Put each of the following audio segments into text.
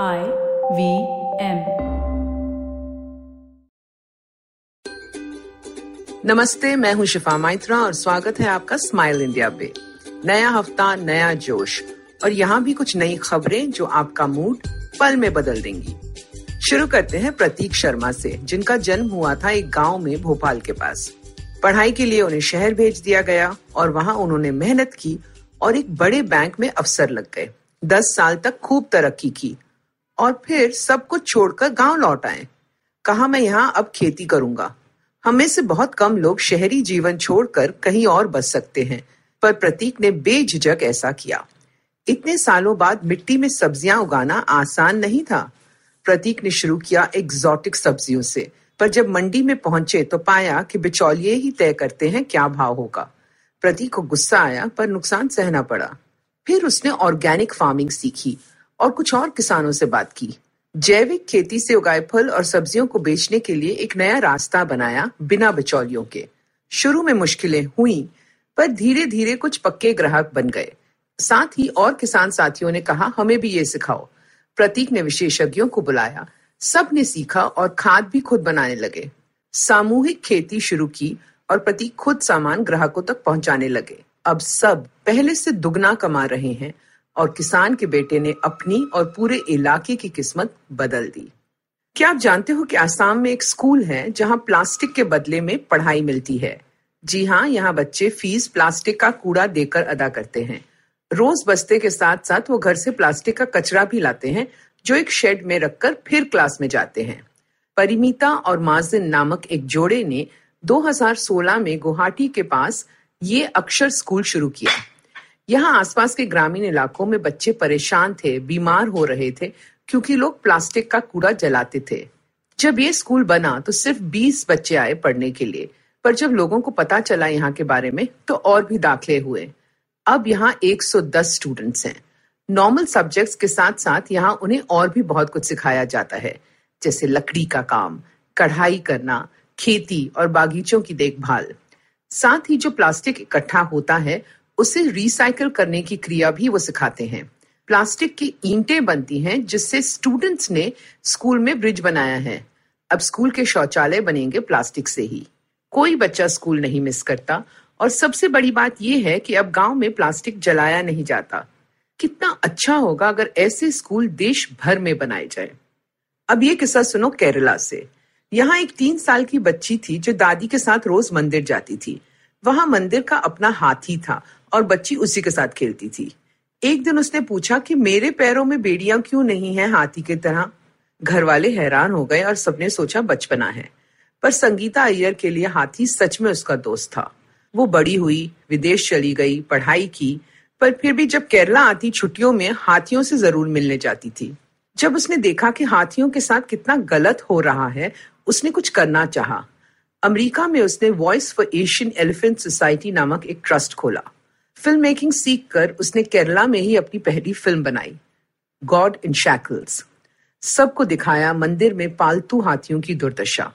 I V M. नमस्ते, मैं हूँ शिफा माइत्रा और स्वागत है आपका स्माइल इंडिया पे। नया हफ़्ता, नया जोश और यहाँ भी कुछ नई खबरें जो आपका मूड पल में बदल देंगी। शुरू करते हैं प्रतीक शर्मा से, जिनका जन्म हुआ था एक गाँव में भोपाल के पास। पढ़ाई के लिए उन्हें शहर भेज दिया गया और वहाँ उन्होंने मेहनत की और एक बड़े बैंक में अफसर लग गए। दस साल तक खूब तरक्की की। और फिर सब कुछ छोड़कर गाँव लौट आए। कहा, मैं यहाँ अब खेती करूँगा। हमें से बहुत कम लोग शहरी जीवन छोड़कर कहीं और बस सकते हैं, पर प्रतीक ने बेझिझक ऐसा किया। इतने सालों बाद मिट्टी में सब्ज़ियाँ उगाना आसान नहीं था। प्रतीक ने शुरू किया एग्जॉटिक सब्जियों से, पर जब मंडी में पहुँचे तो पाया कि बिचौलिए ही तय करते हैं क्या भाव होगा। प्रतीक को गुस्सा आया, पर नुकसान सहना पड़ा। फिर उसने ऑर्गेनिक फ़ार्मिंग सीखी। और कुछ और किसानों से बात की। जैविक खेती से उगाए फल और सब्जियों को बेचने के लिए एक नया रास्ता बनाया बिना बिचौलियों के। शुरू में मुश्किलें हुई, पर धीरे धीरे कुछ पक्के ग्राहक बन गए। साथ ही और किसान साथियों ने कहा, हमें भी ये सिखाओ। प्रतीक ने विशेषज्ञों को बुलाया। सबने सीखा और खाद भी खुद बनाने लगे। सामूहिक खेती शुरू की और प्रतीक खुद सामान ग्राहकों तक पहुँचाने लगे। अब सब पहले से दुगना कमा रहे हैं और किसान के बेटे ने अपनी और पूरे इलाके की किस्मत बदल दी। क्या आप जानते हो कि आसाम में एक स्कूल है जहाँ प्लास्टिक के बदले में पढ़ाई मिलती है? जी हाँ यहाँ बच्चे फ़ीस प्लास्टिक का कूड़ा देकर अदा करते हैं। रोज बस्ते के साथ साथ वो घर से प्लास्टिक का कचरा भी लाते हैं, जो एक शेड में रखकर फिर क्लास में जाते हैं। परिमिता और माजिन नामक एक जोड़े ने 2016 में गुवाहाटी के पास ये अक्षर स्कूल शुरू किया। यहाँ आसपास के ग्रामीण इलाकों में बच्चे परेशान थे, बीमार हो रहे थे, क्योंकि लोग प्लास्टिक का कूड़ा जलाते थे। जब ये स्कूल बना तो सिर्फ़ 20 बच्चे आए पढ़ने के लिए। पर जब लोगों को पता चला यहाँ के बारे में तो और भी दाखिले हुए। अब यहाँ 110 स्टूडेंट्स हैं। नॉर्मल सब्जेक्ट्स के साथ साथ यहाँ उन्हें और भी बहुत कुछ सिखाया जाता है। जैसे लकड़ी का काम, कढ़ाई करना, खेती और बागीचों की देखभाल। साथ ही जो प्लास्टिक इकट्ठा होता है उसे रिसाइकल करने की क्रिया भी वो सिखाते हैं। प्लास्टिक की ईंटें बनती हैं, जिससे स्टूडेंट्स ने स्कूल में ब्रिज बनाया है। अब स्कूल के शौचालय बनेंगे प्लास्टिक से ही। कोई बच्चा स्कूल नहीं मिस करता और सबसे बड़ी बात यह है कि अब गाँव में प्लास्टिक जलाया नहीं जाता। कितना अच्छा होगा अगर ऐसे स्कूल देश भर में बनाए जाए। अब ये किस्सा सुनो केरला से। यहाँ एक तीन साल की बच्ची थी जो दादी के साथ रोज मंदिर जाती थी। वहाँ मंदिर का अपना हाथी था। और बच्ची उसी के साथ खेलती थी। एक दिन उसने पूछा कि मेरे पैरों में बेड़ियाँ क्यों नहीं है हाथी की तरह? घर वाले हैरान हो गए और सबने सोचा बचपना है। पर संगीता अय्यर के लिए हाथी सच में उसका दोस्त था। वो बड़ी हुई, विदेश चली गई, पढ़ाई की, पर फिर भी जब केरला आती छुट्टियों में हाथियों से ज़रूर मिलने जाती थी। जब उसने देखा कि हाथियों के साथ कितना गलत हो रहा है, उसने कुछ करना चाहा। अमेरिका में उसने voice for Asian elephant society नामक एक ट्रस्ट खोला। फ़िल्म मेकिंग सीख कर उसने केरला में ही अपनी पहली फ़िल्म बनाई गॉड इन शैकल्स सबको दिखाया मंदिर में पालतू हाथियों की दुर्दशा।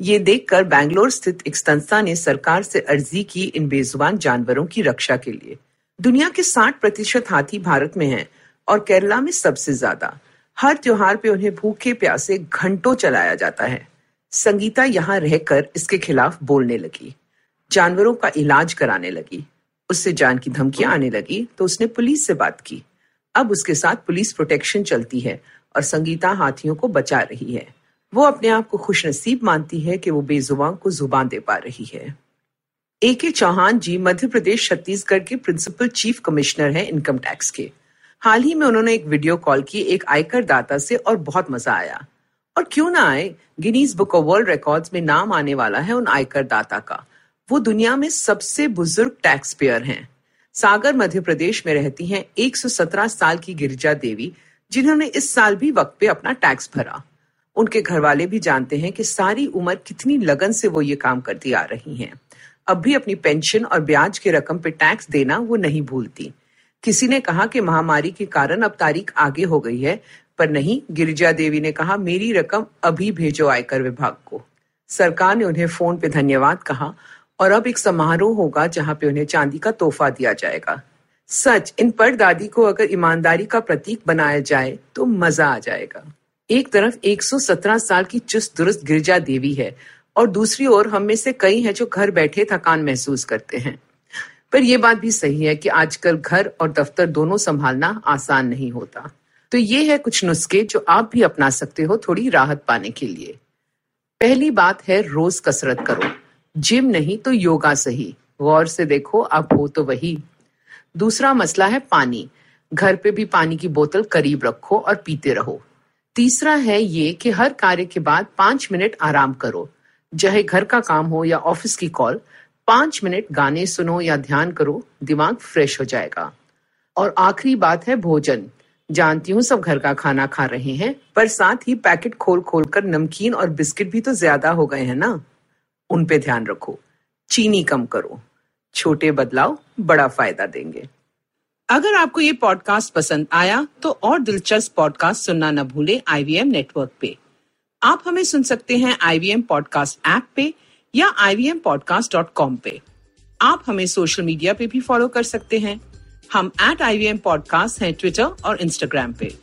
ये देखकर बैंगलोर स्थित एक संस्था ने सरकार से अर्जी की इन बेजुबान जानवरों की रक्षा के लिए। दुनिया के 60 प्रतिशत हाथी भारत में हैं और केरला में सबसे ज़्यादा। हर त्योहार पे उन्हें भूखे प्यासे घंटों चलाया जाता है। संगीता यहाँ रहकर इसके खिलाफ बोलने लगी। जानवरों का इलाज कराने लगी। उससे जान की धमकियाँ आने लगी तो उसने पुलिस से बात की। अब उसके साथ पुलिस प्रोटेक्शन चलती है और संगीता हाथियों को बचा रही है। वो अपने आप को खुशनसीब मानती है कि वो बेजुबान को ज़ुबान दे पा रही है। ए के चौहान जी मध्य प्रदेश छत्तीसगढ़ के प्रिंसिपल चीफ कमिश्नर हैं इनकम टैक्स के। हाल ही में उन्होंने एक वीडियो कॉल की एक आयकर दाता से और बहुत मज़ा आया। और क्यों ना आए Guinness book of world records में नाम आने वाला है उन आयकर दाता का। वो दुनिया में सबसे बुज़ुर्ग टैक्स पेयर हैं। सागर मध्य प्रदेश में रहती हैं 117 साल की गिरिजा देवी, जिन्होंने इस साल भी वक्त पे अपना टैक्स भरा। उनके घर वाले भी जानते हैं कि सारी उम्र कितनी लगन से वो ये काम करती आ रही हैं। अब भी अपनी पेंशन और ब्याज की रकम पे टैक्स देना वो नहीं भूलती। किसी ने कहा कि महामारी के कारण अब तारीख आगे हो गई है, पर नहीं, गिरिजा देवी ने कहा, मेरी रकम अभी भेजो आयकर विभाग को। सरकार ने उन्हें फ़ोन पे धन्यवाद कहा और अब एक समारोह होगा जहाँ पे उन्हें चांदी का तोहफा दिया जाएगा। सच, इन परदादी को अगर ईमानदारी का प्रतीक बनाया जाए तो मज़ा आ जाएगा। एक तरफ़ 117 साल की चुस्त दुरुस्त गिरजा देवी है, और दूसरी ओर हम में से कई हैं जो घर बैठे थकान महसूस करते हैं। पर यह बात भी सही है कि आजकल घर और दफ्तर दोनों संभालना आसान नहीं होता। तो ये है कुछ नुस्खे जो आप भी अपना सकते हो थोड़ी राहत पाने के लिए। पहली बात है रोज कसरत करो। जिम नहीं तो योगा सही। गौर से देखो आप हो तो वही। दूसरा मसला है पानी। घर पे भी पानी की बोतल करीब रखो और पीते रहो। तीसरा है ये कि हर कार्य के बाद पाँच मिनट आराम करो। चाहे घर का काम हो या ऑफ़िस की कॉल, पाँच मिनट गाने सुनो या ध्यान करो, दिमाग फ्रेश हो जाएगा। और आखिरी बात है भोजन। जानती हूँ सब घर का खाना खा रहे हैं, पर साथ ही पैकेट खोल खोल कर नमकीन और बिस्किट भी तो ज़्यादा हो गए हैं ना? उन पे ध्यान रखो। चीनी कम करो। छोटे बदलाव बड़ा फ़ायदा देंगे। अगर आपको ये पॉडकास्ट पसंद आया तो और दिलचस्प पॉडकास्ट सुनना न भूले आईवीएम नेटवर्क पे। आप हमें सुन सकते हैं आईवीएम पॉडकास्ट ऐप पे या आई पे। आप हमें सोशल मीडिया पे भी फॉलो कर सकते हैं। हम एट आई पॉडकास्ट हैं ट्विटर और इंस्टाग्राम पे।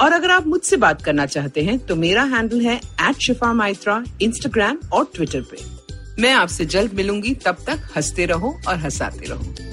और अगर आप मुझसे बात करना चाहते हैं तो मेरा हैंडल है एट शिफा माइत्रा इंस्टाग्राम और ट्विटर पे। मैं आपसे जल्द मिलूँगी तब तक हँसते रहो और हंसाते रहो।